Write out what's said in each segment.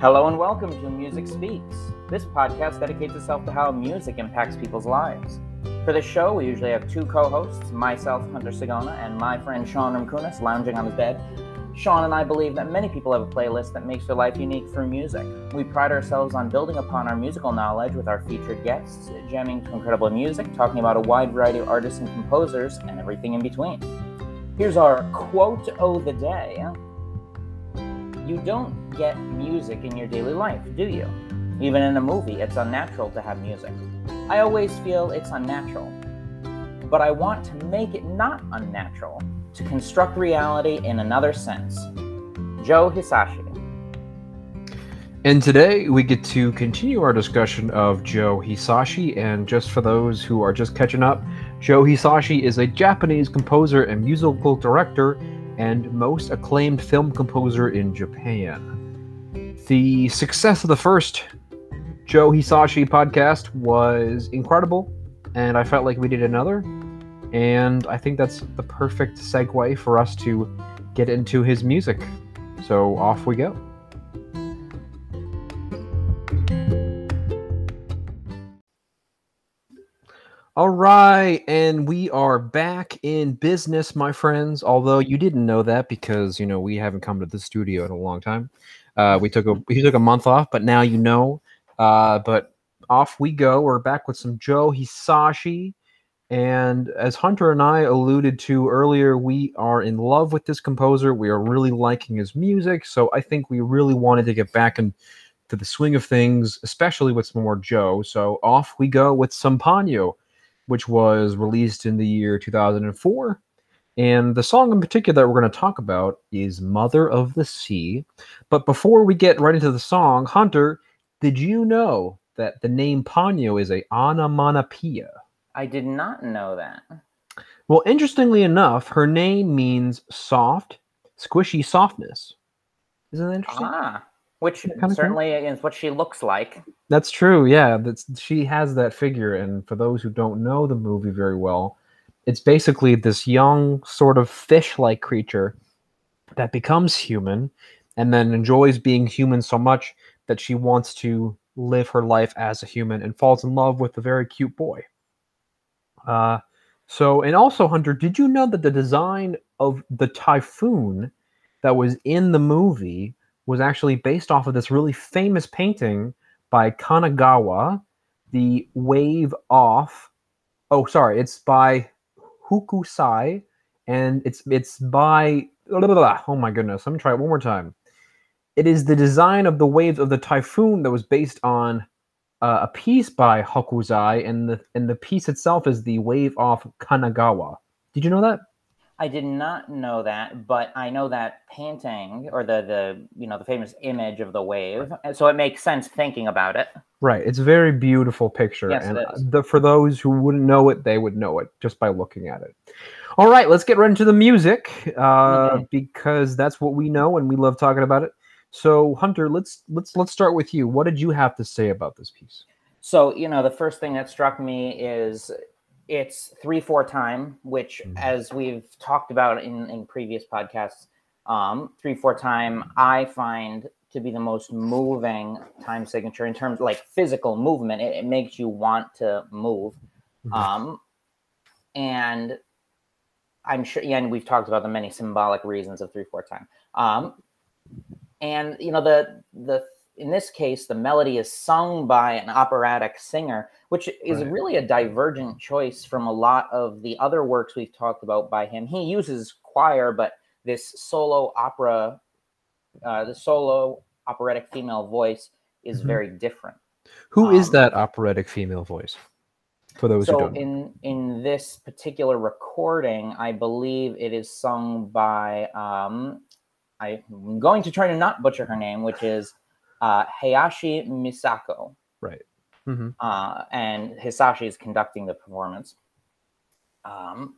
Hello and welcome to Music Speaks. This podcast dedicates itself to how music impacts people's lives. For the show, we usually have two co hosts, myself, Hunter Sigona, and my friend Sean Ramkunas lounging on his bed. Sean and I believe that many people have a playlist that makes their life unique through music. We pride ourselves on building upon our musical knowledge with our featured guests, jamming to incredible music, talking about a wide variety of artists and composers, and everything in between. Here's our quote of the day you don't get music in your daily life, do you? Even in a movie, it's unnatural to have music. I always feel it's unnatural. But I want to make it not unnatural, to construct reality in another sense. Joe Hisaishi. And today we get to continue our discussion of Joe Hisaishi. And just for those who are just catching up, Joe Hisaishi is a Japanese composer and musical director and most acclaimed film composer in Japan. The success of the first Joe Hisaishi podcast was incredible, and I felt like we did another. And I think that's the perfect segue for us to get into his music. So off we go. All right, and we are back in business, my friends. Although you didn't know that because you know we haven't come to the studio in a long time. Uh, we took a we took a month off, but now you know. Uh, but off we go. We're back with some Joe Hisaishi, and as Hunter and I alluded to earlier, we are in love with this composer. We are really liking his music, so I think we really wanted to get back into the swing of things, especially with some more Joe. So off we go with some Ponyo which was released in the year 2004. And the song in particular that we're going to talk about is Mother of the Sea. But before we get right into the song, Hunter, did you know that the name Ponyo is a onomatopoeia? I did not know that. Well, interestingly enough, her name means soft, squishy softness. Isn't that interesting? Ah, which certainly cool. is what she looks like. That's true. Yeah, that's she has that figure, and for those who don't know the movie very well, it's basically this young sort of fish-like creature that becomes human, and then enjoys being human so much that she wants to live her life as a human and falls in love with a very cute boy. Uh, so, and also, Hunter, did you know that the design of the typhoon that was in the movie was actually based off of this really famous painting by Kanagawa, The Wave Off. Oh, sorry, it's by Hokusai, and it's it's by blah, blah, blah. oh my goodness. Let me try it one more time. It is the design of the waves of the typhoon that was based on uh, a piece by Hokusai, and the and the piece itself is the wave off Kanagawa. Did you know that? I did not know that, but I know that painting or the the you know the famous image of the wave, so it makes sense thinking about it. Right, it's a very beautiful picture, yes, and the, for those who wouldn't know it, they would know it just by looking at it. All right, let's get right into the music uh, mm-hmm. because that's what we know and we love talking about it. So, Hunter, let's let's let's start with you. What did you have to say about this piece? So, you know, the first thing that struck me is it's three four time, which mm-hmm. as we've talked about in, in previous podcasts, um, three four time I find to be the most moving time signature in terms of like physical movement. It, it makes you want to move. Mm-hmm. Um, and I'm sure, yeah, and we've talked about the many symbolic reasons of three four time. Um, and you know the the in this case the melody is sung by an operatic singer which is right. really a divergent choice from a lot of the other works we've talked about by him. He uses choir, but this solo opera, uh, the solo operatic female voice is mm-hmm. very different. Who um, is that operatic female voice? For those so who don't. in in this particular recording, I believe it is sung by um, I'm going to try to not butcher her name, which is uh, Hayashi Misako. Mm-hmm. Uh, and Hisaishi is conducting the performance. Um,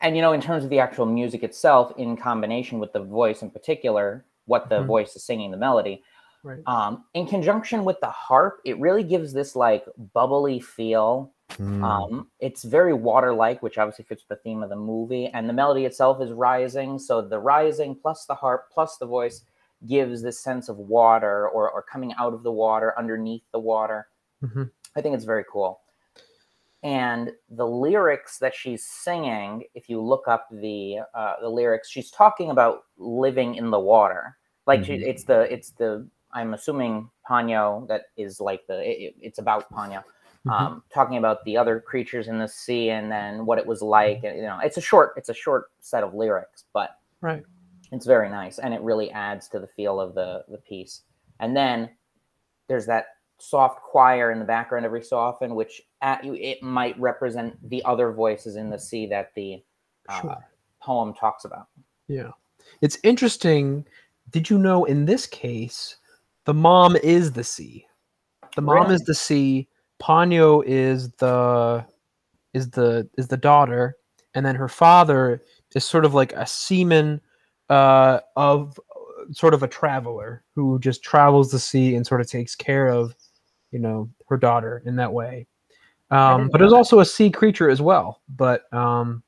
and you know, in terms of the actual music itself, in combination with the voice in particular, what the mm-hmm. voice is singing the melody, right. um, in conjunction with the harp, it really gives this like bubbly feel. Mm. Um, it's very water-like, which obviously fits the theme of the movie, and the melody itself is rising. So the rising plus the harp plus the voice gives this sense of water or, or coming out of the water underneath the water Mhm. i think it's very cool and the lyrics that she's singing if you look up the uh, the lyrics she's talking about living in the water like she, Mhm. it's the it's the i'm assuming Ponyo that is like the it, it's about Ponyo Mhm. um, talking about the other creatures in the sea and then what it was like and, you know it's a short it's a short set of lyrics but Right. It's very nice and it really adds to the feel of the the piece and then there's that soft choir in the background every so often which at, it might represent the other voices in the sea that the uh, Sure. poem talks about Yeah. It's interesting. Did you know in this case, the mom is the sea? The mom is the sea. Ponyo is the is the is the daughter, and then her father is sort of like a seaman uh, of sort of a traveler who just travels the sea and sort of takes care of, you know, her daughter in that way. Um, but is also a sea creature as well. But um,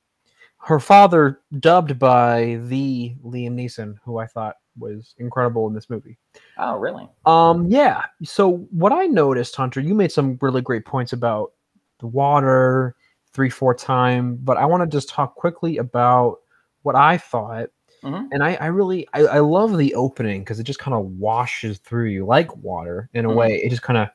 her father, dubbed by the Liam Neeson, who I thought was incredible in this movie. oh really Um, yeah. So what I noticed, Hunter, you made some really great points about the water, three four time, but I want to just talk quickly about what I thought. Mhm. And I, I really I, I love the opening because it just kind of washes through you like water in a Mhm. way. It just kind of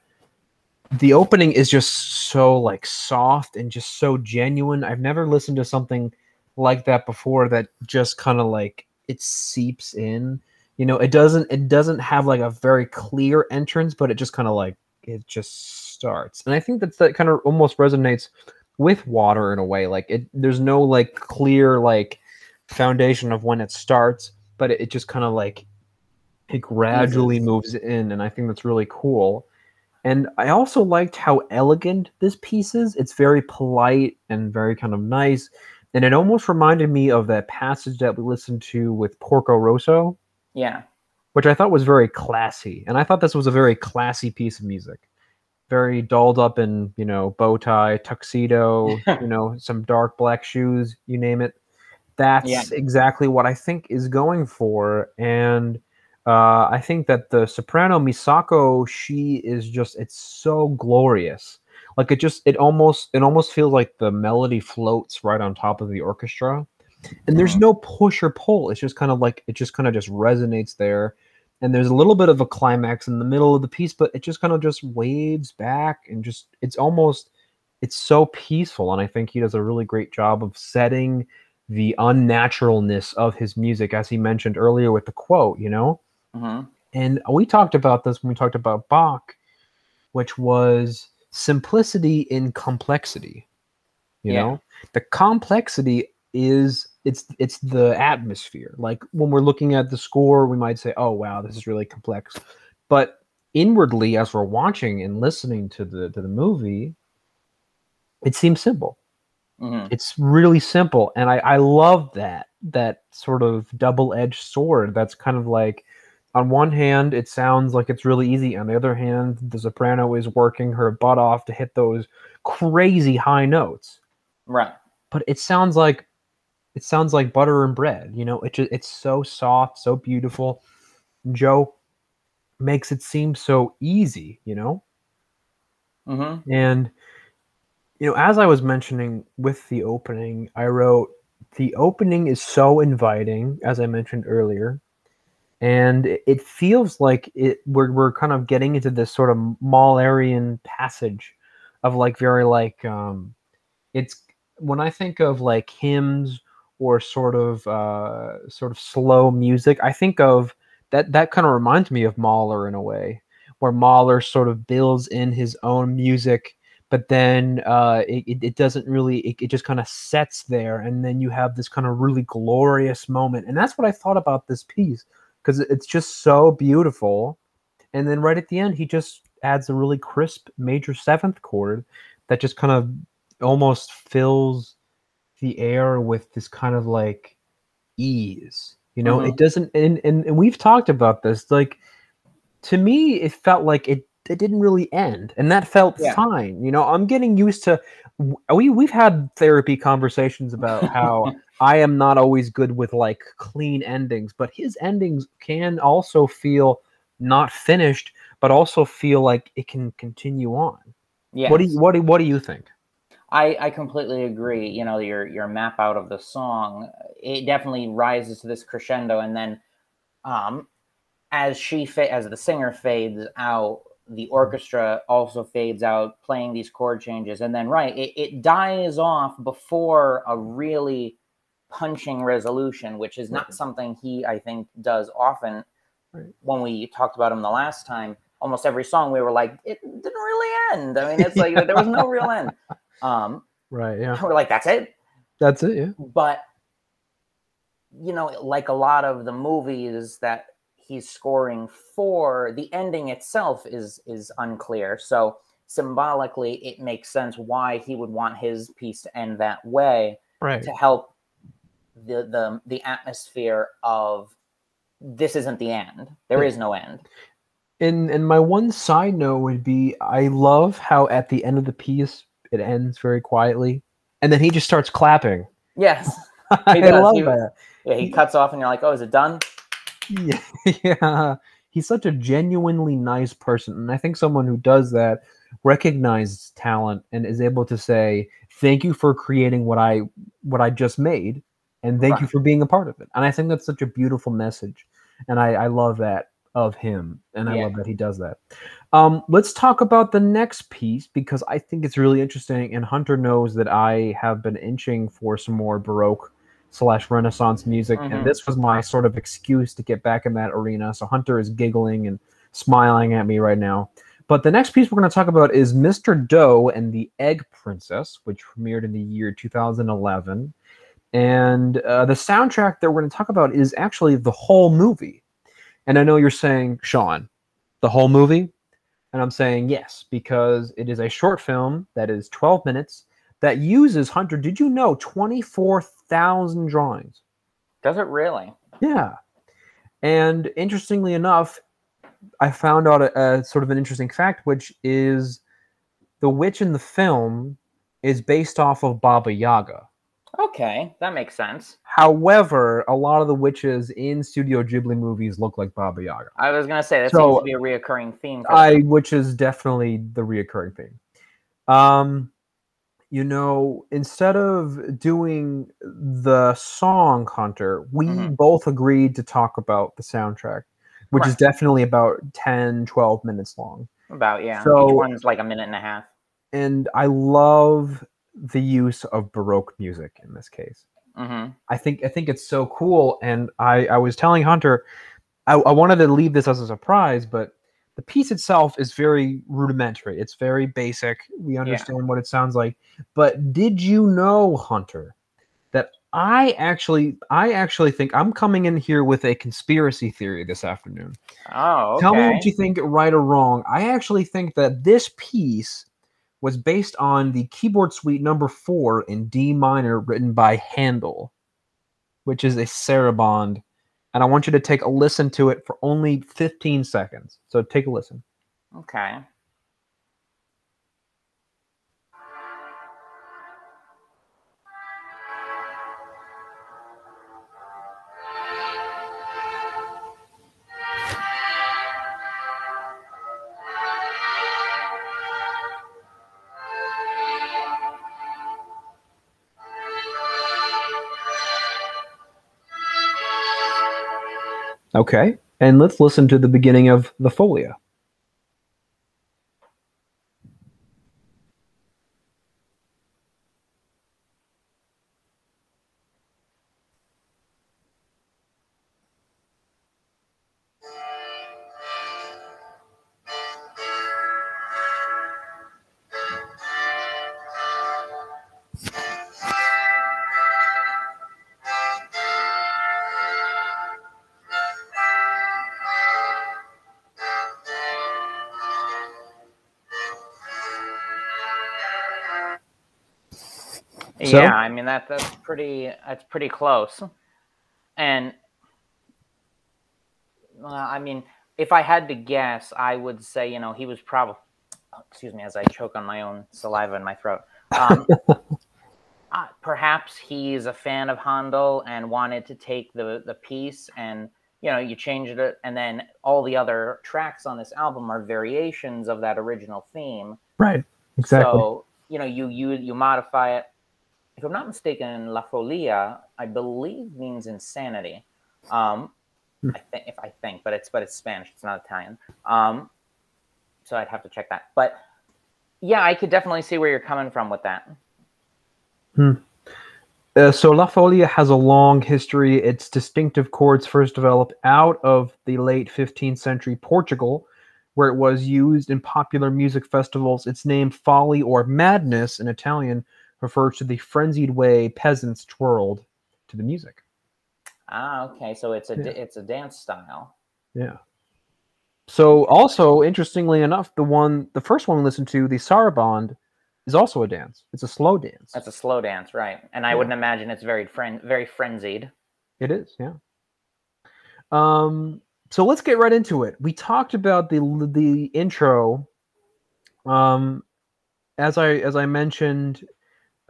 the opening is just so like soft and just so genuine. I've never listened to something like that before that just kind of like it seeps in you know it doesn't it doesn't have like a very clear entrance but it just kind of like it just starts and i think that's that kind of almost resonates with water in a way like it there's no like clear like foundation of when it starts but it, it just kind of like it gradually moves in and i think that's really cool and i also liked how elegant this piece is it's very polite and very kind of nice and it almost reminded me of that passage that we listened to with porco rosso yeah which I thought was very classy. And I thought this was a very classy piece of music. Very dolled up in, you know, bow tie, tuxedo, you know, some dark black shoes, you name it. That's Yeah. exactly what I think is going for. And uh, I think that the soprano Misako, she is just, it's so glorious. Like it just, it almost, it almost feels like the melody floats right on top of the orchestra and there's Mhm. no push or pull it's just kind of like it just kind of just resonates there and there's a little bit of a climax in the middle of the piece but it just kind of just waves back and just it's almost it's so peaceful and i think he does a really great job of setting the unnaturalness of his music as he mentioned earlier with the quote you know hmm and we talked about this when we talked about Bach, which was simplicity in complexity. You Yeah. know, the complexity is it's it's the atmosphere. Like when we're looking at the score, we might say, "Oh, wow, this is really complex," but inwardly, as we're watching and listening to the to the movie, it seems simple hmm it's really simple and I, I love that that sort of double-edged sword that's kind of like on one hand it sounds like it's really easy on the other hand the soprano is working her butt off to hit those crazy high notes. Right. But it sounds like it sounds like butter and bread you know? It just it's so soft so beautiful. Joe makes it seem so easy you know? Hmm and you know, as I was mentioning with the opening, I wrote the opening is so inviting, as I mentioned earlier, and it- feels like it we're we're kind of getting into this sort of Mahlerian passage of like very like um it's when I think of like hymns or sort of uh sort of slow music, I think of that that kind of reminds me of Mahler in a way, where Mahler sort of builds in his own music but then uh, it, it, doesn't really it, it just kind of sets there and then you have this kind of really glorious moment and that's what i thought about this piece because it's just so beautiful and then right at the end he just adds a really crisp major seventh chord that just kind of almost fills the air with this kind of like ease you know? It doesn't and, and, and we've talked about this like to me it felt like it it didn't really end and that felt Yeah. fine you know i'm getting used to we we've had therapy conversations about how I am not always good with like clean endings, but his endings can also feel not finished, but also feel like it can continue on. Yeah. What do you what do what do you think? I, I completely agree. You know, your your map out of the song, it definitely rises to this crescendo, and then, um, as she fa- as the singer fades out, the orchestra also fades out, playing these chord changes, and then right, it, it dies off before a really punching resolution, which is not right. something he I think does often. Right. When we talked about him the last time, almost every song we were like, it didn't really end. I mean, it's like there was no real end. Um, right. Yeah. We're like, that's it. That's it. Yeah. But you know, like a lot of the movies that he's scoring for, the ending itself is is unclear. So symbolically, it makes sense why he would want his piece to end that way, right? To help the the the atmosphere of this isn't the end. There is no end. And and my one side note would be I love how at the end of the piece it ends very quietly, and then he just starts clapping. Yes, I love he, that. Yeah, he cuts off, and you're like, "Oh, is it done?" Yeah, yeah. He's such a genuinely nice person, and I think someone who does that recognizes talent and is able to say, "Thank you for creating what I what I just made, and thank right. you for being a part of it." And I think that's such a beautiful message, and I, I love that of him, and I love that he does that. Um, let's talk about the next piece because I think it's really interesting, and Hunter knows that I have been inching for some more Baroque slash Renaissance music, mm-hmm. and this was my sort of excuse to get back in that arena. So Hunter is giggling and smiling at me right now. But the next piece we're going to talk about is Mr. Dough and the Egg Princess, which premiered in the year 2011. And uh, the soundtrack that we're going to talk about is actually the whole movie. And I know you're saying, Sean, the whole movie? And I'm saying yes, because it is a short film that is 12 minutes that uses Hunter. Did you know 24,000 drawings? Does it really? Yeah. And interestingly enough, I found out a, a, sort of an interesting fact, which is the witch in the film is based off of Baba Yaga. Okay, that makes sense. However, a lot of the witches in Studio Ghibli movies look like Baba Yaga. I was gonna say that so, seems to be a reoccurring theme. I, which is definitely the reoccurring theme. Um, you know, instead of doing the song Hunter, we mm-hmm. both agreed to talk about the soundtrack, which right. is definitely about 10, 12 minutes long. About, yeah. So, Each one's like a minute and a half. And I love the use of baroque music in this case. Mm-hmm. I think I think it's so cool, and I I was telling Hunter, I, I wanted to leave this as a surprise, but the piece itself is very rudimentary. It's very basic. We understand yeah. what it sounds like, but did you know, Hunter, that I actually I actually think I'm coming in here with a conspiracy theory this afternoon. Oh, okay. Tell me what you think, right or wrong. I actually think that this piece was based on the keyboard suite number four in D minor written by Handel, which is a saraband. And I want you to take a listen to it for only 15 seconds. So take a listen. Okay. Okay. And let's listen to the beginning of the folia. Pretty that's pretty close. And I mean, if I had to guess, I would say you know he was probably excuse me as I choke on my own saliva in my throat. Um, uh, perhaps he's a fan of Handel and wanted to take the the piece and you know you changed it and then all the other tracks on this album are variations of that original theme Right. Exactly. so you know you you you modify it if i'm not mistaken la folia i believe means insanity um Hmm. i think if i think but it's but it's spanish it's not italian um so i'd have to check that but yeah i could definitely see where you're coming from with that Uh, so La Folia has a long history. Its distinctive chords first developed out of the late 15th century Portugal, where it was used in popular music festivals. Its name, folly or madness in Italian, refers to the frenzied way peasants twirled to the music. ah okay so it's a Yeah. it's a dance style Yeah. So, also interestingly enough, the one, the first one we listened to, the Saraband, is also a dance. It's a slow dance. that's a slow dance right and i Yeah. wouldn't imagine it's very fren- very frenzied It is, yeah. Um, so let's get right into it. We talked about the the intro. Um, as I as I mentioned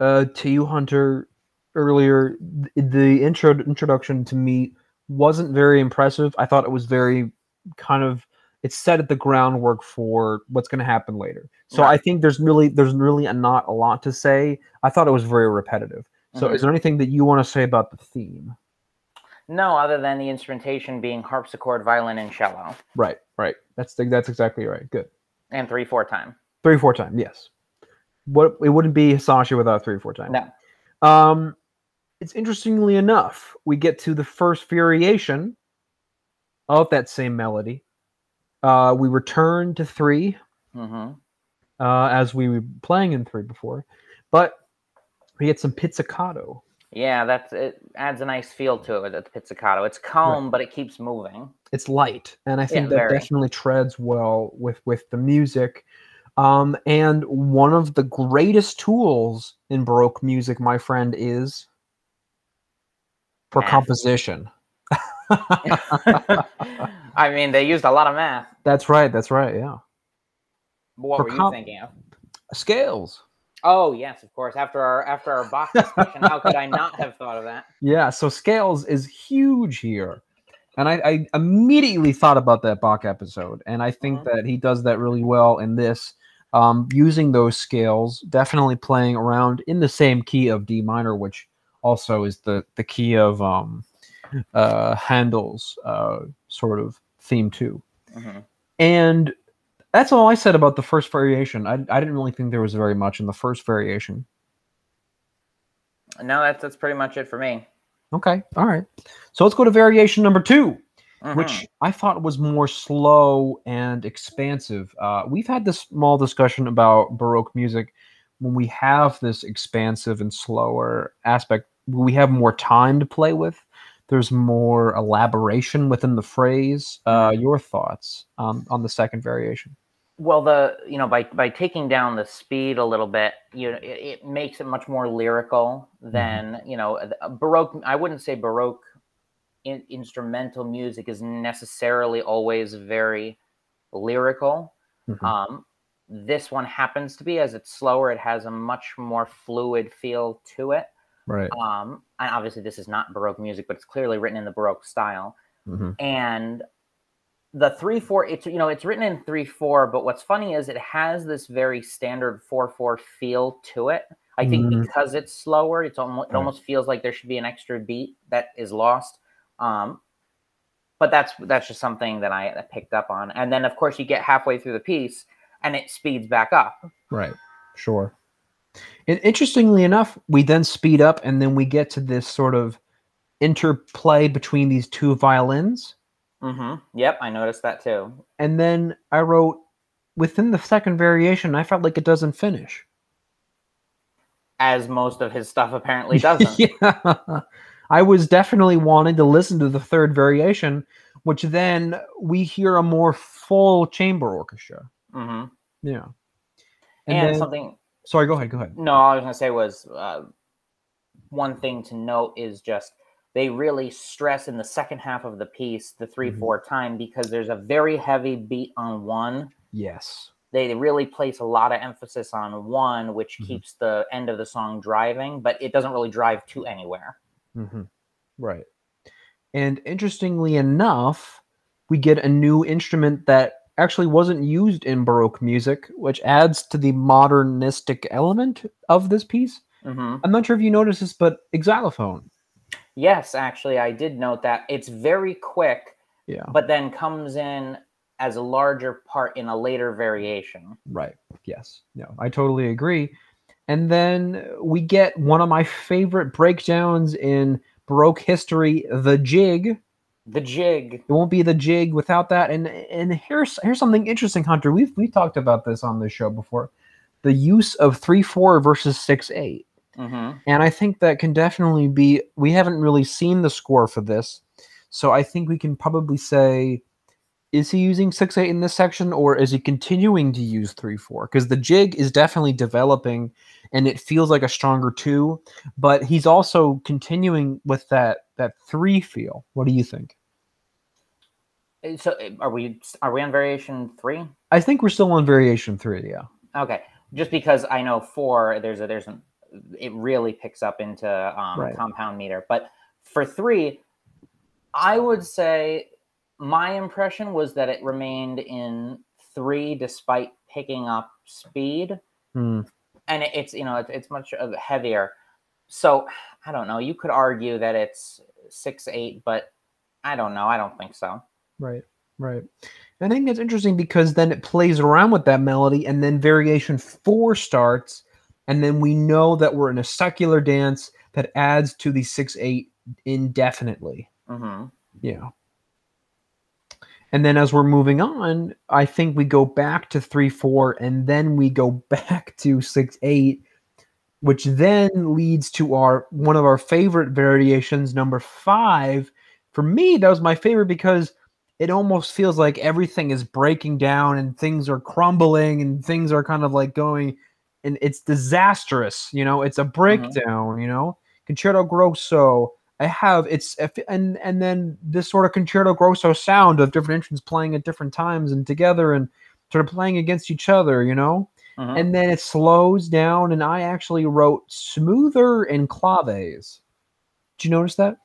uh, to you, Hunter, earlier, th- the intro introduction to me wasn't very impressive. I thought it was very kind of it set at the groundwork for what's going to happen later. So I think there's really there's really a, not a lot to say. I thought it was very repetitive. So Mhm. is there anything that you want to say about the theme? no other than the instrumentation being harpsichord violin and cello Right, right. That's the, that's exactly right. Good. and three four time Three four time. Yes. What it wouldn't be Hisaishi without three or four times. no Um, it's interestingly enough, we get to the first variation of that same melody. Uh, we return to three hmm uh, as we were playing in three before, but we get some pizzicato. Yeah, that's it. Adds a nice feel to it. At the pizzicato, it's calm, but it keeps moving. It's light, and I think Yeah, that very. definitely treads well with with the music. Um, and one of the greatest tools in Baroque music, my friend, is for Math. composition. I mean, they used a lot of math. That's right. That's right. Yeah. What For were you thinking of? Scales. Oh yes, of course. After our after our Bach discussion, how could I not have thought of that? Yeah. So scales is huge here. And I, I immediately thought about that Bach episode. And I think Mhm. that he does that really well in this. Um, using those scales, definitely playing around in the same key of D minor, which also is the, the key of um, uh, Handel's uh, sort of theme too. Mhm. And that's all I said about the first variation. I, I didn't really think there was very much in the first variation. No, that's that's pretty much it for me. Okay, all right. So let's go to variation number two, Mhm. which I thought was more slow and expansive. Uh, we've had this small discussion about Baroque music when we have this expansive and slower aspect. We have more time to play with. There's more elaboration within the phrase. Uh, your thoughts um, on the second variation? well the you know by by taking down the speed a little bit you know it, it makes it much more lyrical than you know baroque i wouldn't say baroque in, instrumental music is necessarily always very lyrical. Mhm. um this one happens to be as it's slower it has a much more fluid feel to it. Right. um and obviously this is not baroque music but it's clearly written in the baroque style. Hmm and the three four it's you know it's written in three four but what's funny is it has this very standard four four feel to it. I think Mhm. because it's slower it's almost it almost feels like there should be an extra beat that is lost um but that's that's just something that i picked up on and then of course you get halfway through the piece and it speeds back up Right. Sure. And interestingly enough, we then speed up and then we get to this sort of interplay between these two violins. Mm-hmm. yep i noticed that too And then I wrote within the second variation, I felt like it doesn't finish. as most of his stuff apparently doesn't yeah. I was definitely wanting to listen to the third variation, which then we hear a more full chamber orchestra. hmm Yeah. and, And, then, something sorry, go ahead, go ahead. No, all I was gonna say was uh, one thing to note is just they really stress in the second half of the piece the 3 Mhm. four time because there's a very heavy beat on one, Yes. they really place a lot of emphasis on one, which Mhm. keeps the end of the song driving, but it doesn't really drive to anywhere. Hmm Right. And interestingly enough, we get a new instrument that actually wasn't used in Baroque music, which adds to the modernistic element of this piece. hmm I'm not sure if you noticed this, but xylophone. Yes, actually, I did note that it's very quick, Yeah. but then comes in as a larger part in a later variation. Right. Yes. No, I totally agree. And then we get one of my favorite breakdowns in Baroque history, the jig. The jig. It won't be the jig without that. And and here's here's something interesting, Hunter. We've we talked about this on this show before. The use of three four versus six eight. hmm And I think that can definitely be we haven't really seen the score for this. So I think we can probably say is he using 6 8 in this section or is he continuing to use 3 4? Because the jig is definitely developing and it feels like a stronger 2, but he's also continuing with that that 3 feel. What do you think? Uh, So uh, are we are we on variation three? I think we're still on variation 3, yeah. Okay, just because I know four, there's a there's an it really picks up into um, Right. compound meter, but for three, I would say my impression was that it remained in three despite picking up speed, Hmm. and it, it's you know it's, it's much heavier. So I don't know. You could argue that it's six eight, but I don't know. I don't think so. Right, right. I think that's interesting because then it plays around with that melody, and then variation four starts, and then we know that we're in a secular dance that adds to the six eight indefinitely. hmm Yeah. And then as we're moving on, I think we go back to three four, and then we go back to six eight, which then leads to our one of our favorite variations, number five. For me, that was my favorite because it almost feels like everything is breaking down and things are crumbling and things are kind of like going and it's disastrous you know? It's a mm-hmm. breakdown you know? Concerto grosso i have it's and and then this sort of concerto grosso sound of different instruments playing at different times and together and sort of playing against each other you know Mhm. and then it slows down and i actually wrote smoother and claves did you notice that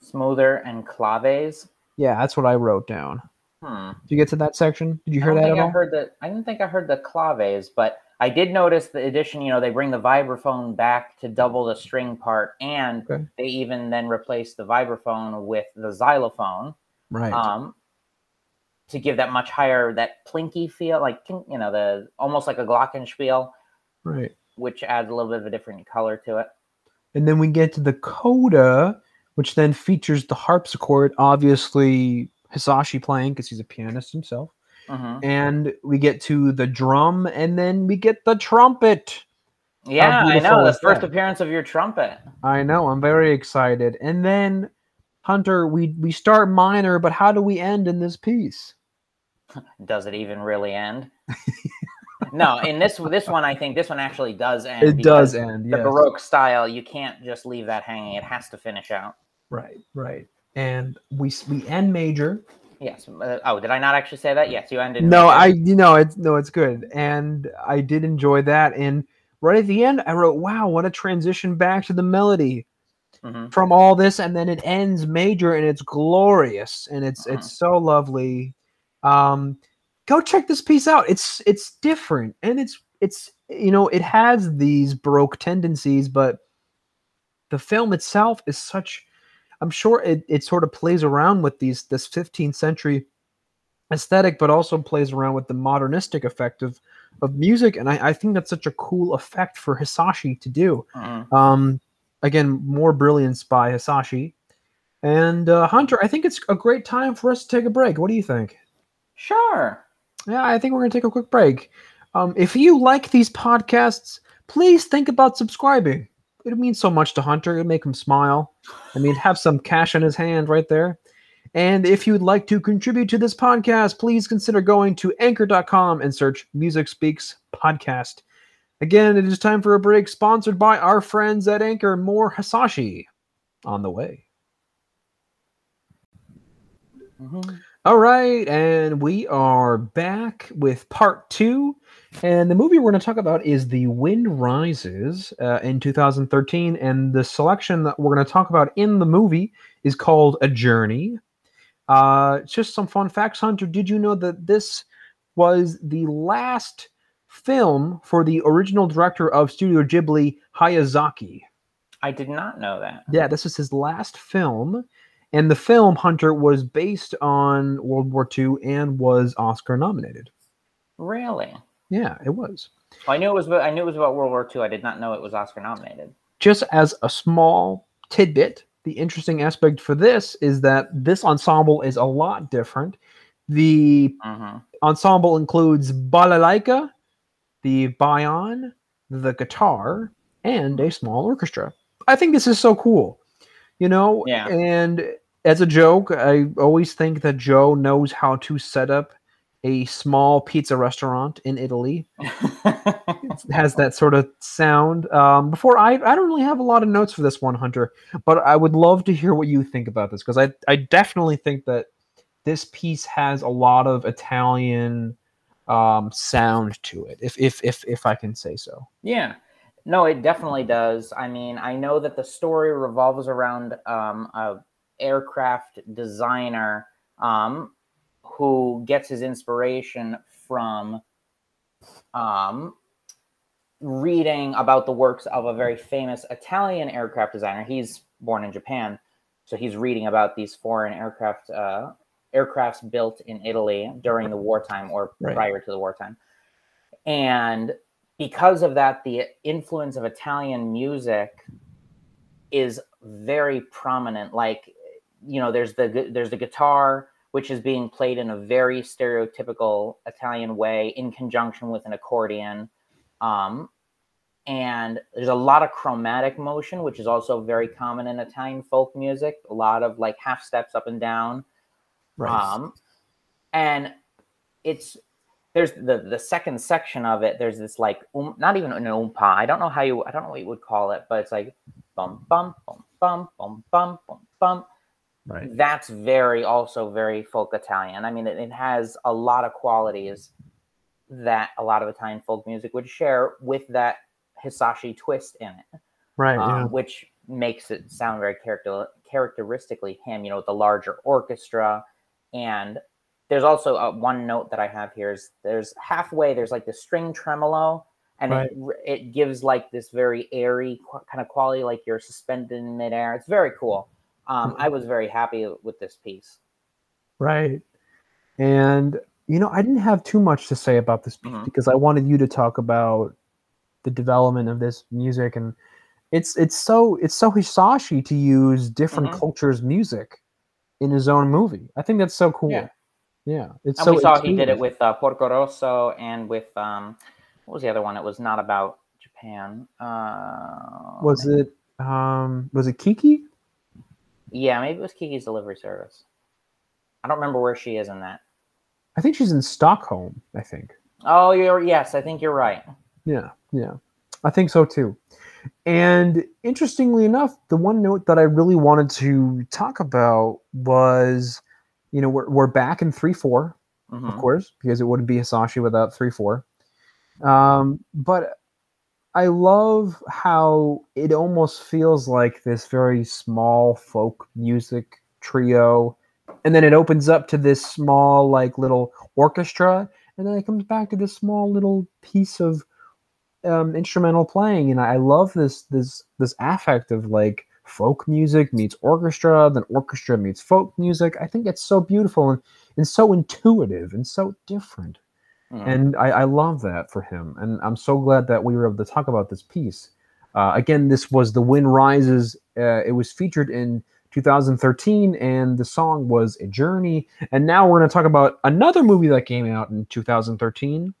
Smoother and claves. yeah that's what i wrote down Hmm. did you get to that section did you I hear that at I all heard the. I didn't think I heard the claves, but I did notice the addition. You know, they bring the vibraphone back to double the string part, and Okay. they even then replace the vibraphone with the xylophone, right um, to give that much higher, that plinky feel, like you know, the almost like a glockenspiel, right which adds a little bit of a different color to it. And then we get to the coda, which then features the harpsichord, obviously Hisaishi playing because he's a pianist himself. Hmm And we get to the drum, and then we get the trumpet. Yeah, I know the first that? appearance of your trumpet. I know, I'm very excited. And then Hunter, we we start minor, but how do we end in this piece? Does it even really end? no, in this this one, I think this one actually does end. It does end. the. Baroque style, you can't just leave that hanging. It has to finish out. Right, right. And we we end major. Yes. Uh, oh, did I not actually say that? Yes, you ended. No. I you know it's no, it's good, and I did enjoy that. And right at the end, I wrote, "Wow, what a transition back to the melody Mhm. from all this," and then it ends major, and it's glorious, and it's Uh-huh. it's so lovely. Um, go check this piece out. It's it's different, and it's it's you know it has these baroque tendencies, but the film itself is such. I'm sure it, it sort of plays around with these this 15th century aesthetic, but also plays around with the modernistic effect of, of music. And I, I think that's such a cool effect for Hisaishi to do. Mhm. Um, again, more brilliance by Hisaishi. And uh, Hunter, I think it's a great time for us to take a break. What do you think? Sure. Yeah, I think we're going to take a quick break. Um, if you like these podcasts, please think about subscribing. It means so much to Hunter. It'd make him smile. I mean, have some cash in his hand right there. And if you'd like to contribute to this podcast, please consider going to anchor.com and search Music Speaks Podcast. Again, it is time for a break sponsored by our friends at Anchor. More Hisaishi on the way. Mhm. All right, and we are back with part two. And the movie we're going to talk about is The Wind Rises uh, in 2013. And the selection that we're going to talk about in the movie is called A Journey. Uh, just some fun facts, Hunter. Did you know that this was the last film for the original director of Studio Ghibli, Hayazaki? I did not know that. Yeah, this is his last film. And the film, Hunter, was based on World War II and was Oscar nominated. Really? Yeah, it was. I knew it was. I knew it was about World War II. I did not know it was Oscar nominated. Just as a small tidbit, the interesting aspect for this is that this ensemble is a lot different. The Mhm. ensemble includes balalaika, the bayan, the guitar, and a small orchestra. I think this is so cool. You know, Yeah. and as a joke, I always think that Joe knows how to set up a small pizza restaurant in Italy. It has that sort of sound. Um, before I, I don't really have a lot of notes for this one, Hunter, but I would love to hear what you think about this because I, I definitely think that this piece has a lot of Italian um, sound to it, if if if if I can say so. Yeah. No, it definitely does. I mean, I know that the story revolves around um, a aircraft designer um, who gets his inspiration from um, reading about the works of a very famous Italian aircraft designer. He's born in Japan, so he's reading about these foreign aircraft uh, aircrafts built in Italy during the wartime or Right. prior to the wartime, and because of that, the influence of Italian music is very prominent. Like, you know, there's the there's the guitar, which is being played in a very stereotypical Italian way in conjunction with an accordion. Um, and there's a lot of chromatic motion, which is also very common in Italian folk music. A lot of like half steps up and down. Um, and it's there's the the second section of it. There's this like um, not even an oompa. I don't know how you I don't know what you would call it, but it's like bum bum bum bum bum bum bum bum. Right. That's very also very folk Italian. I mean, it, it has a lot of qualities that a lot of Italian folk music would share with that Hisaishi twist in it Right. um, yeah. which makes it sound very character characteristically him. You know, with the larger orchestra, and there's also uh, one note that I have here is there's halfway there's like the string tremolo, and Right. it it gives like this very airy qu- kind of quality, like you're suspended in midair. It's very cool. Um, Mm-hmm. I was very happy with this piece. Right. And you know, I didn't have too much to say about this piece Mhm. because I wanted you to talk about the development of this music and it's it's so it's so Hisaishi to use different Mhm. cultures' music in his own movie. I think that's so cool. Yeah. Yeah. It's And so we saw he did it with uh, Porco Rosso and with um, what was the other one? It was not about Japan. Uh, was it um was it Kiki? Yeah, maybe it was Kiki's Delivery Service. I don't remember where she is in that. I think she's in Stockholm, I think. Oh, you're yes, I think you're right. Yeah, yeah. I think so too. And interestingly enough, the one note that I really wanted to talk about was, you know, we're, we're back in 3 4, of Mhm. course, because it wouldn't be Hisaishi without 3 4. Um, but I love how it almost feels like this very small folk music trio. And then it opens up to this small, like, little orchestra. And then it comes back to this small little piece of um, instrumental playing, and I love this this this affect of like folk music meets orchestra, then orchestra meets folk music. I think it's so beautiful and, and so intuitive and so different, Mhm. and I, I love that for him. And I'm so glad that we were able to talk about this piece. Uh, again, this was "The Wind Rises." Uh, it was featured in 2013, and the song was "A Journey." And now we're going to talk about another movie that came out in 2013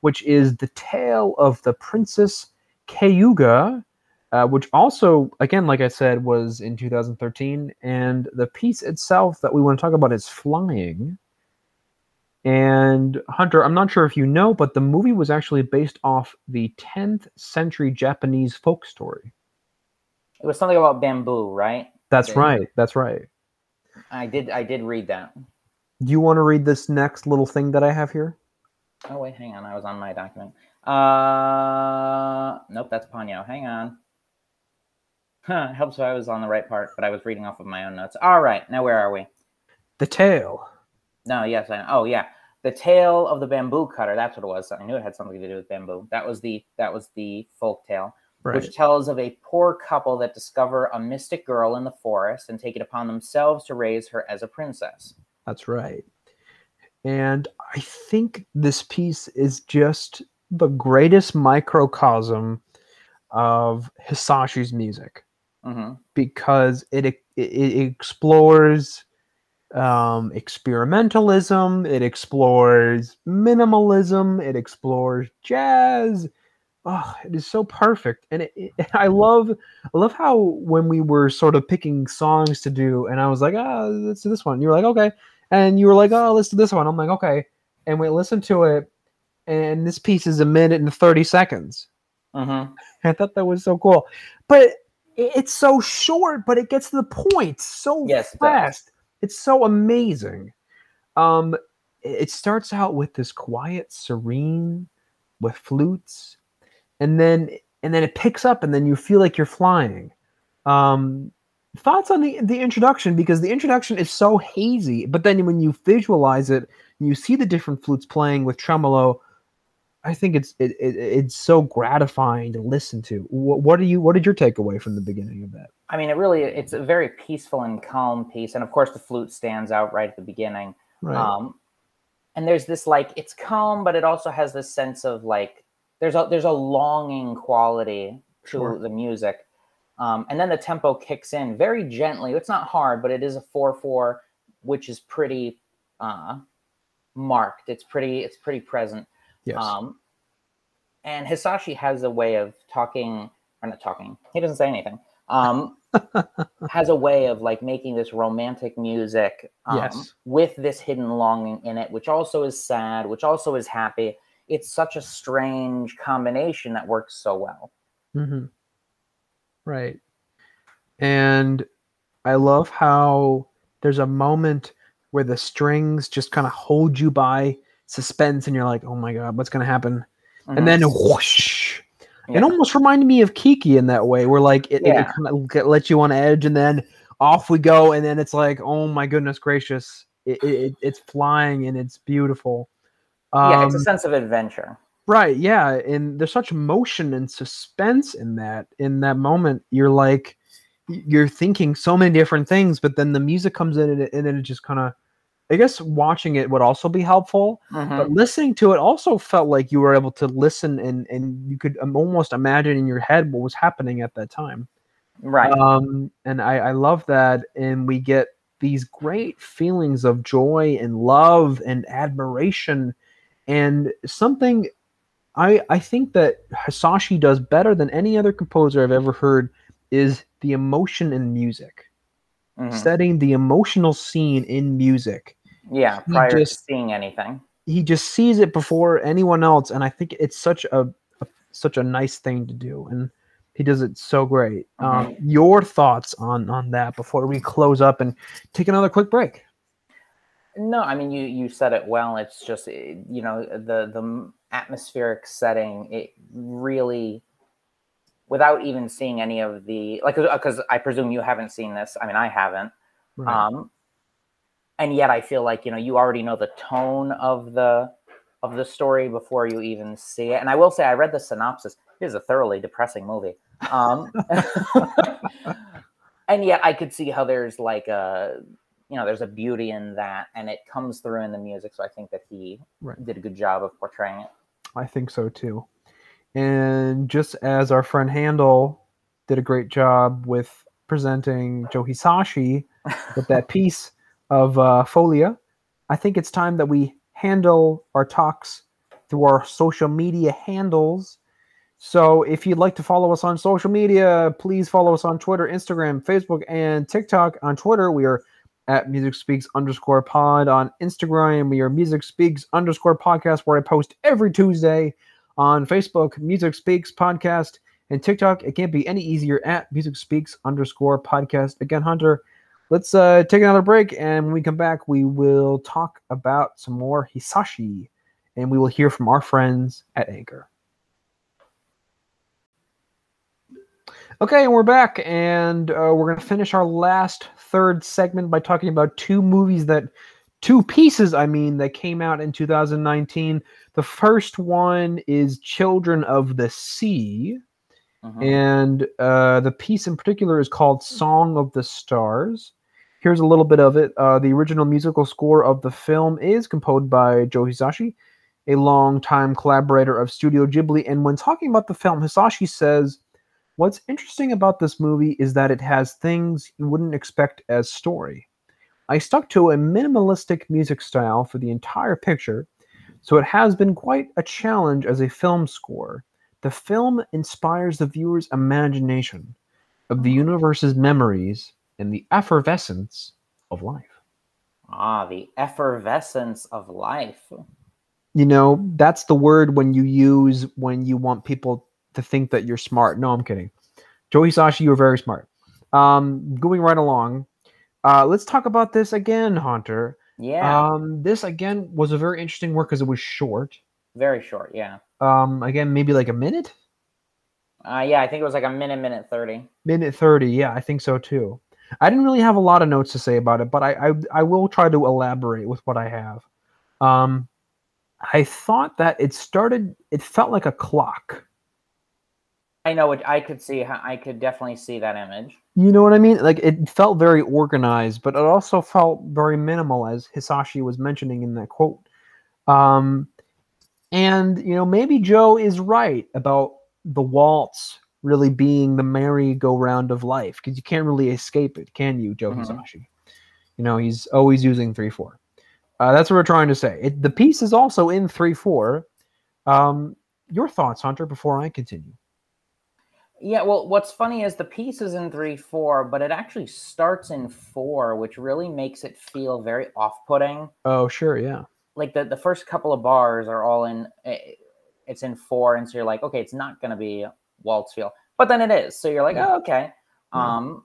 which is the tale of the princess Kaguya, uh, which also, again, like I said, was in 2013. And the piece itself that we want to talk about is Flying. And Hunter, I'm not sure if you know, but the movie was actually based off the 10th century Japanese folk story. It was something about bamboo, right? That's Okay. right. That's right. I did I did read that. Do you want to read this next little thing that I have here? Oh wait, hang on. I was on my document. Uh, nope, that's Ponyo. Hang on. Huh, helps if I was on the right part, but I was reading off of my own notes. All right, now where are we? The tale. No, yes, I Oh, yeah, the tale of the bamboo cutter. That's what it was. I knew it had something to do with bamboo. That was the that was the folk tale, Right. which tells of a poor couple that discover a mystic girl in the forest and take it upon themselves to raise her as a princess. That's right. And I think this piece is just the greatest microcosm of Hisaishi's music hmm because it it, it explores um, experimentalism, it explores minimalism, it explores jazz. Oh, it is so perfect, and it, it- I love I love how when we were sort of picking songs to do, and I was like, oh, let's do this one. You were like, okay, and you were like, oh, let's do this one. I'm like, okay, and we listened to it, and this piece is a minute and thirty seconds. hmm I thought that was so cool. But i- it's so short, but it gets to the point so Yes, it fast. It's so amazing. Um, it starts out with this quiet, serene, with flutes, and then and then it picks up, and then you feel like you're flying. Um, thoughts on the the introduction because the introduction is so hazy, but then when you visualize it, you see the different flutes playing with tremolo. I think it's it, it it's so gratifying to listen to. What, what are you? What did your takeaway from the beginning of that? I mean, it really it's a very peaceful and calm piece, and of course the flute stands out right at the beginning. Right. Um, and there's this like it's calm, but it also has this sense of like there's a there's a longing quality to Sure. the music. Um, and then the tempo kicks in very gently. It's not hard, but it is a four four, which is pretty uh, marked. It's pretty it's pretty present. yes. Um, and Hisaishi has a way of talking, or not talking. He doesn't say anything. Um, has a way of like making this romantic music um, Yes. with this hidden longing in it, which also is sad, which also is happy. It's such a strange combination that works so well. Mm-hmm. Right. And I love how there's a moment where the strings just kind of hold you by suspense, and you're like, "Oh my god, what's gonna happen?" Mhm. And then whoosh. Yeah. It almost reminded me of Kiki in that way, where like it, it, Yeah. kind of lets you on edge, and then off we go, and then it's like, "Oh my goodness gracious!" It, it, it- it's flying and it's beautiful. yeah, it's a Um, sense of adventure. Right, yeah, and there's such motion and suspense in that. In that moment, you're like, you're thinking so many different things, but then the music comes in and, it, and then it just kind of. I guess watching it would also be helpful, Mhm. but listening to it also felt like you were able to listen and and you could almost imagine in your head what was happening at that time. Right. Um, and I, I love that, and we get these great feelings of joy and love and admiration, and something I I think that Hisaishi does better than any other composer I've ever heard is the emotion in music, Mhm. setting the emotional scene in music. Yeah, prior just- to seeing anything. He just sees it before anyone else, and I think it's such a, a such a nice thing to do, and he does it so great. Um, your thoughts on on that before we close up and take another quick break? No, I mean you you said it well. It's just eh, you know the the atmospheric setting. It really, without even seeing any of the like, because I presume you haven't seen this. I mean, I haven't. Right. Um, and yet I feel like you know you already know the tone of the of the story before you even see it. And I will say I read the synopsis. It is a thoroughly depressing movie. Um, and yet I could see how there's like a you know there's a beauty in that, and it comes through in the music. So I think that he Right. did a good job of portraying it. I think so too. And just as our friend Handel did a great job with presenting Joe Hisaishi with that piece of uh, Folia, I think it's time that we handle our talks through our social media handles. So if you'd like to follow us on social media, please follow us on Twitter, Instagram, Facebook, and TikTok. On Twitter, we are at Music Speaks underscore pod. On Instagram, we are Music Speaks underscore podcast, where I post every Tuesday. On Facebook, Music Speaks podcast. And TikTok, it can't be any easier at Music Speaks underscore podcast. Again, Hunter, let's uh, take another break. And when we come back, we will talk about some more Hisaishi and we will hear from our friends at Anchor. Okay, and we're back, and uh, we're going to finish our last third segment by talking about two movies that, two pieces, I mean, that came out in 2019. The first one is Children of the Sea, Mhm. and uh, the piece in particular is called Song of the Stars. Here's a little bit of it. Uh, the original musical score of the film is composed by Joe Hisaishi, a longtime collaborator of Studio Ghibli. And when talking about the film, Hisaishi says, What's interesting about this movie is that it has things you wouldn't expect as story. I stuck to a minimalistic music style for the entire picture, so it has been quite a challenge as a film score. The film inspires the viewer's imagination of the universe's memories and the effervescence of life. Ah, the effervescence of life. You know, that's the word when you use when you want people to think that you're smart. No, I'm kidding. Joe Hisaishi, you were very smart. Um, going right along, uh, let's talk about this again, Hunter. Yeah, Um, this again was a very interesting work because it was short. very short. Yeah. Um, again, maybe like a minute, Uh, yeah, I think it was like a minute, minute 30. minute thirty. Yeah, I think so too. I didn't really have a lot of notes to say about it, but I I, I will try to elaborate with what I have. Um, I thought that it started. It felt like a clock. I know it. I could see I could definitely see that image. You know what I mean? Like it felt very organized, but it also felt very minimal, as Hisaishi was mentioning in that quote. Um, and you know, maybe Joe is right about the waltz really being the merry-go-round of life, because you can't really escape it, can you, Joe Mhm. Hisaishi? You know, he's always using three four. Uh, that's what we're trying to say. It, the piece is also in three four. Um, your thoughts, Hunter, before I continue? Yeah, well, what's funny is the piece is in three four, but it actually starts in four, which really makes it feel very off-putting. Oh, sure, yeah. Like the the first couple of bars are all in, eh, it's in four, and so you're like, okay, it's not going to be waltz feel, but then it is. So you're like, Yeah. oh, okay. Yeah. Um,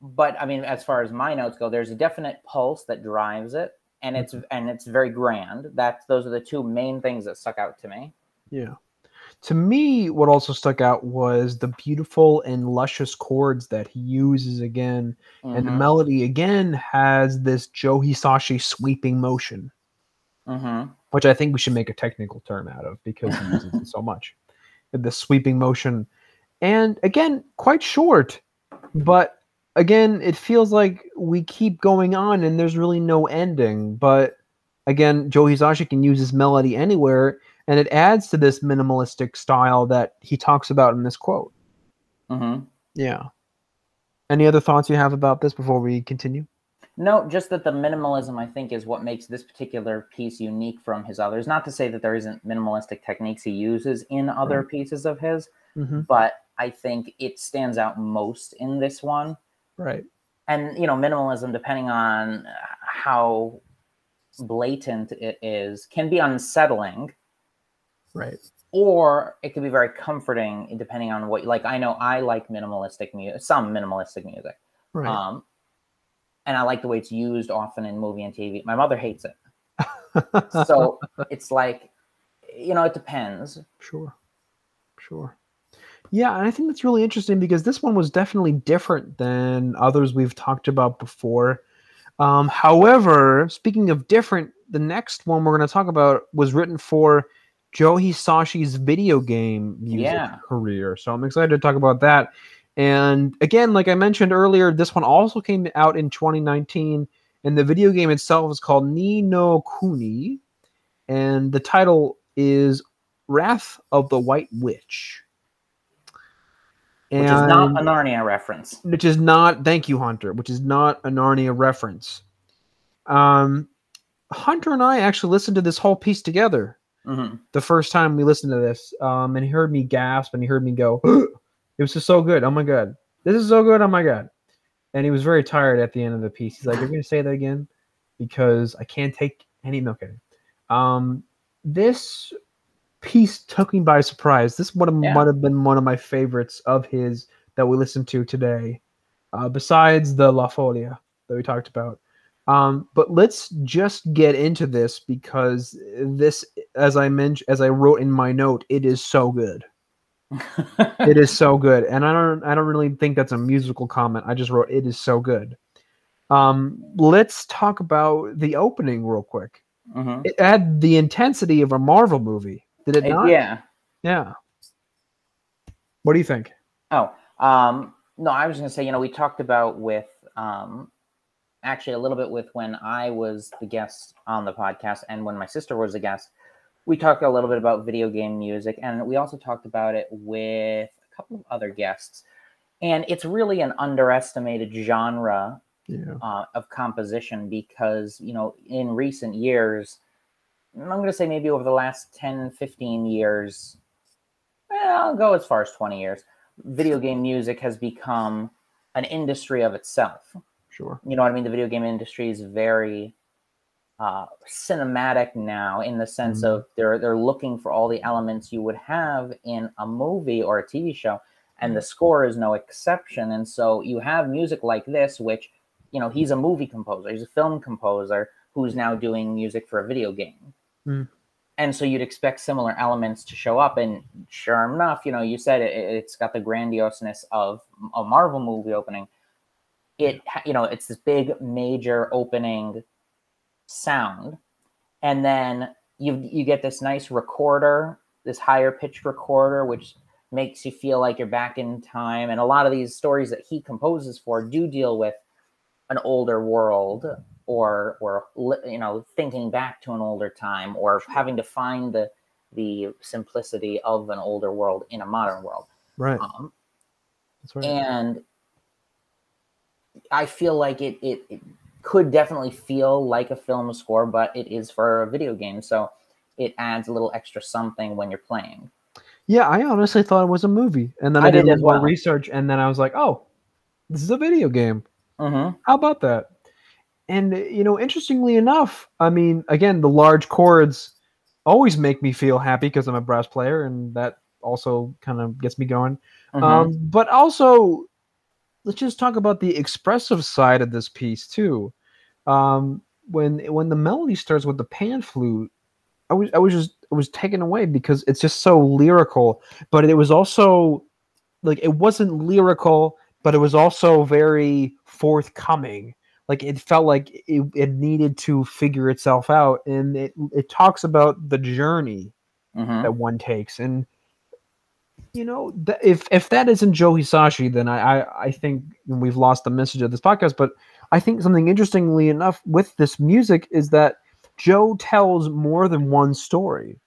but I mean, as far as my notes go, there's a definite pulse that drives it, and it's and it's very grand. That's those are the two main things that stuck out to me. Yeah. To me, what also stuck out was the beautiful and luscious chords that he uses again. And the Mhm, melody again has this Joe Hisaishi sweeping motion, mhm. which I think we should make a technical term out of because he uses it so much. The sweeping motion. And again, quite short, but again, it feels like we keep going on and there's really no ending. But again, Joe Hisaishi can use his melody anywhere, and it adds to this minimalistic style that he talks about in this quote. Mm-hmm. Yeah. Any other thoughts you have about this before we continue? No, just that the minimalism I think is what makes this particular piece unique from his others. Not to say that there isn't minimalistic techniques he uses in other pieces of his, Mm-hmm. but I think it stands out most in this one. Right. And you know, minimalism, depending on how blatant it is, can be unsettling, Right. or it can be very comforting, depending on what. Like I know I like minimalistic music, some minimalistic music. Right. Um, and I like the way it's used often in movie and TV. My mother hates it. So it's like, you know, it depends. Sure. Sure. Yeah, and I think that's really interesting because this one was definitely different than others we've talked about before. Um, however, speaking of different, the next one we're going to talk about was written for Joe Hisaishi's video game music Yeah. career. So I'm excited to talk about that. And again, like I mentioned earlier, this one also came out in 2019, and the video game itself is called Ni no Kuni, and the title is Wrath of the White Witch. Which is not a Narnia reference. which is not thank you hunter which is not a narnia reference um hunter and i actually listened to this whole piece together hmm the first time we listened to this um and he heard me gasp and he heard me go it was just so good. Oh my god. This is so good. Oh my god. And he was very tired at the end of the piece. He's like you're gonna say that again because i can't take any no kidding um this piece took me by surprise. This would have Yeah. might have been one of my favorites of his that we listened to today uh, besides the La Folia that we talked about. Um, but let's just get into this because this, as I mentioned, as I wrote in my note, it is so good. It is so good, and I don't, I don't really think that's a musical comment. I just wrote it is so good. Um, let's talk about the opening real quick. Mhm. It had the intensity of a Marvel movie, did it not? Yeah. Yeah. What do you think? Oh, um, no, I was going to say, you know, we talked about with um, actually a little bit with when I was the guest on the podcast and when my sister was a guest. We talked a little bit about video game music, and we also talked about it with a couple of other guests. And it's really an underestimated genre Yeah. uh, of composition because you know in recent years i'm going to say maybe over the last 10 15 years well, i'll go as far as 20 years video game music has become an industry of itself Sure. you know what i mean the video game industry is very uh, cinematic now in the sense Mhm. of they're they're looking for all the elements you would have in a movie or a tv show and the score is no exception. And so you have music like this which you know he's a movie composer he's a film composer who's now doing music for a video game. Mm. and so you'd expect similar elements to show up. And sure enough you know you said it, it's got the grandioseness of a marvel movie opening. It you know it's this big major opening sound and then you you get this nice recorder this higher pitched recorder which makes you feel like you're back in time and a lot of these stories that he composes for do deal with an older world or or you know thinking back to an older time or having to find the the simplicity of an older world in a modern world Right. um, That's right. and I feel like it, it it could definitely feel like a film score, but it is for a video game, so it adds a little extra something when you're playing. Yeah, I honestly thought it was a movie, and then I, I did, did a as little more well. research, and then I was like, "Oh, this is a video game. Mm-hmm. How about that?" And you know, interestingly enough, I mean, again, the large chords always make me feel happy because I'm a brass player, and that also kind of gets me going. Mm-hmm. Um, but also, let's just talk about the expressive side of this piece too. Um, when when the melody starts with the pan flute, I was I was just I was taken away because it's just so lyrical, but it was also like it wasn't lyrical, but it was also very forthcoming. Like it felt like it, it needed to figure itself out, and it it talks about the journey mm-hmm. that one takes and you know th- if if that isn't joe hisaishi then I, I i think we've lost the message of this podcast but i think something interestingly enough with this music is that joe tells more than one story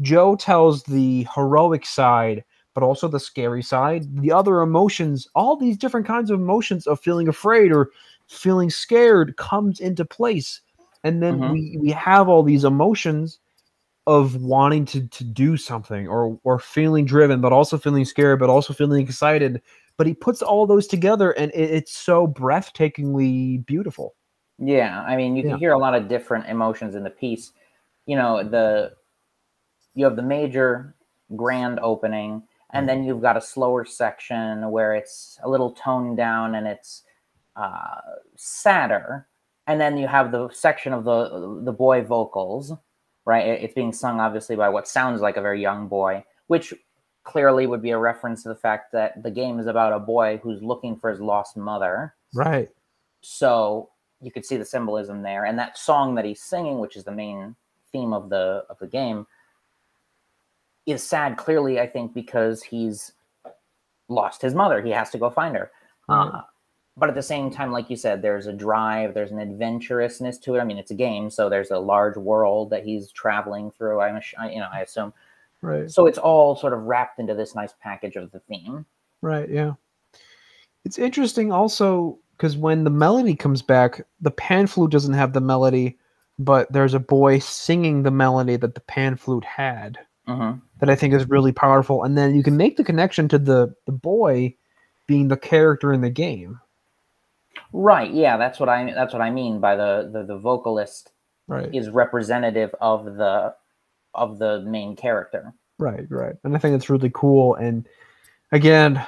joe tells the heroic side but also the scary side the other emotions all these different kinds of emotions of feeling afraid or feeling scared comes into place and then Mhm. we we have all these emotions of wanting to to do something or or feeling driven but also feeling scared but also feeling excited. But he puts all those together and it, it's so breathtakingly beautiful. Yeah, I mean, you can Yeah. hear a lot of different emotions in the piece. You know, the you have the major grand opening, and then you've got a slower section where it's a little toned down and it's uh, sadder, and then you have the section of the the boy vocals, right? It's being sung obviously by what sounds like a very young boy, which clearly would be a reference to the fact that the game is about a boy who's looking for his lost mother. Right. So you could see the symbolism there. And that song that he's singing which is the main theme of the of the game is sad clearly i think because he's lost his mother. He has to go find her. Right. uh, but at the same time like you said there's a drive there's an adventurousness to it. I mean it's a game so there's a large world that he's traveling through i'm you know i assume. Right. So it's all sort of wrapped into this nice package of the theme. Right yeah. It's interesting also because when the melody comes back the pan flute doesn't have the melody but there's a boy singing the melody that the pan flute had hmm that I think is really powerful. And then you can make the connection to the the boy being the character in the game. Right yeah that's what i that's what i mean by the the, the vocalist Right. is representative of the of the main character. Right, right. And I think it's really cool. And again,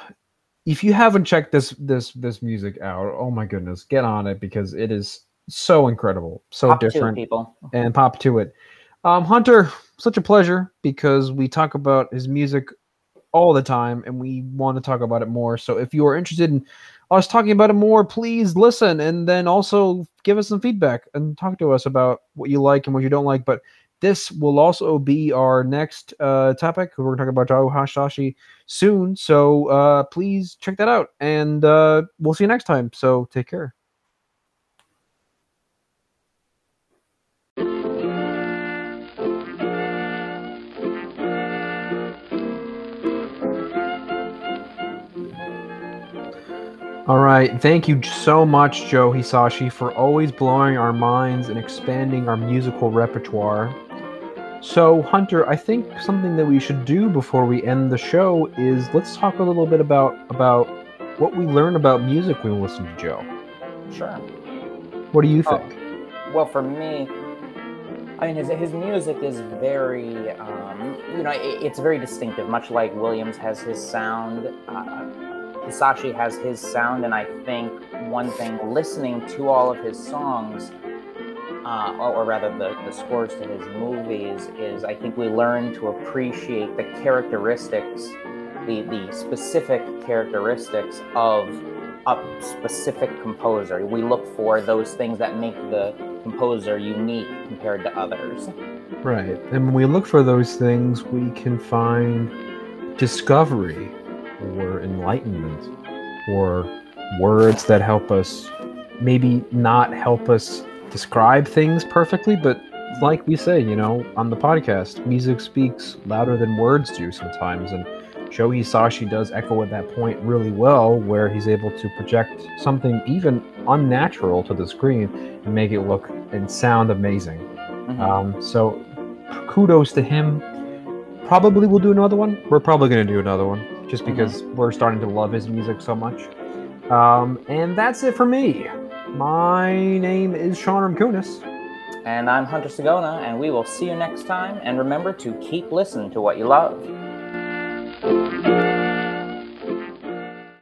if you haven't checked this this this music out, oh my goodness, get on it because it is so incredible, so Pop to it, different, people. and pop to it. Um, Hunter, such a pleasure because we talk about his music all the time and we want to talk about it more. So if you are interested in us talking about it more, please listen and then also give us some feedback and talk to us about what you like and what you don't like. But this will also be our next uh, topic. We're talking about Joe Hisaishi soon. So uh, please check that out. And uh, we'll see you next time. So take care. All right. Thank you so much, Joe Hisaishi, for always blowing our minds and expanding our musical repertoire. So, Hunter, I think something that we should do before we end the show is let's talk a little bit about about what we learn about music when we listen to Joe. Sure. What do you Oh, think? well, for me, I mean, his, his music is very, um, you know, it, it's very distinctive, much like Williams has his sound. Uh, Hisaishi has his sound, and I think one thing, listening to all of his songs, uh, or, or rather the, the scores to his movies, is I think we learn to appreciate the characteristics, the, the specific characteristics of a specific composer. We look for those things that make the composer unique compared to others. Right. And when we look for those things, we can find discovery or enlightenment or words that help us maybe not help us describe things perfectly, but like we say, you know, on the podcast, music speaks louder than words do sometimes. And Joe Sashi does echo at that point really well, where he's able to project something even unnatural to the screen and make it look and sound amazing. Mhm. Um, so kudos to him. Probably we'll do another one. We're probably going to do another one just mm-hmm. because mm-hmm. we're starting to love his music so much. Um, and that's it for me. My name is Sean Ramkunis. And I'm Hunter Sagona, and we will see you next time. And remember to keep listening to what you love.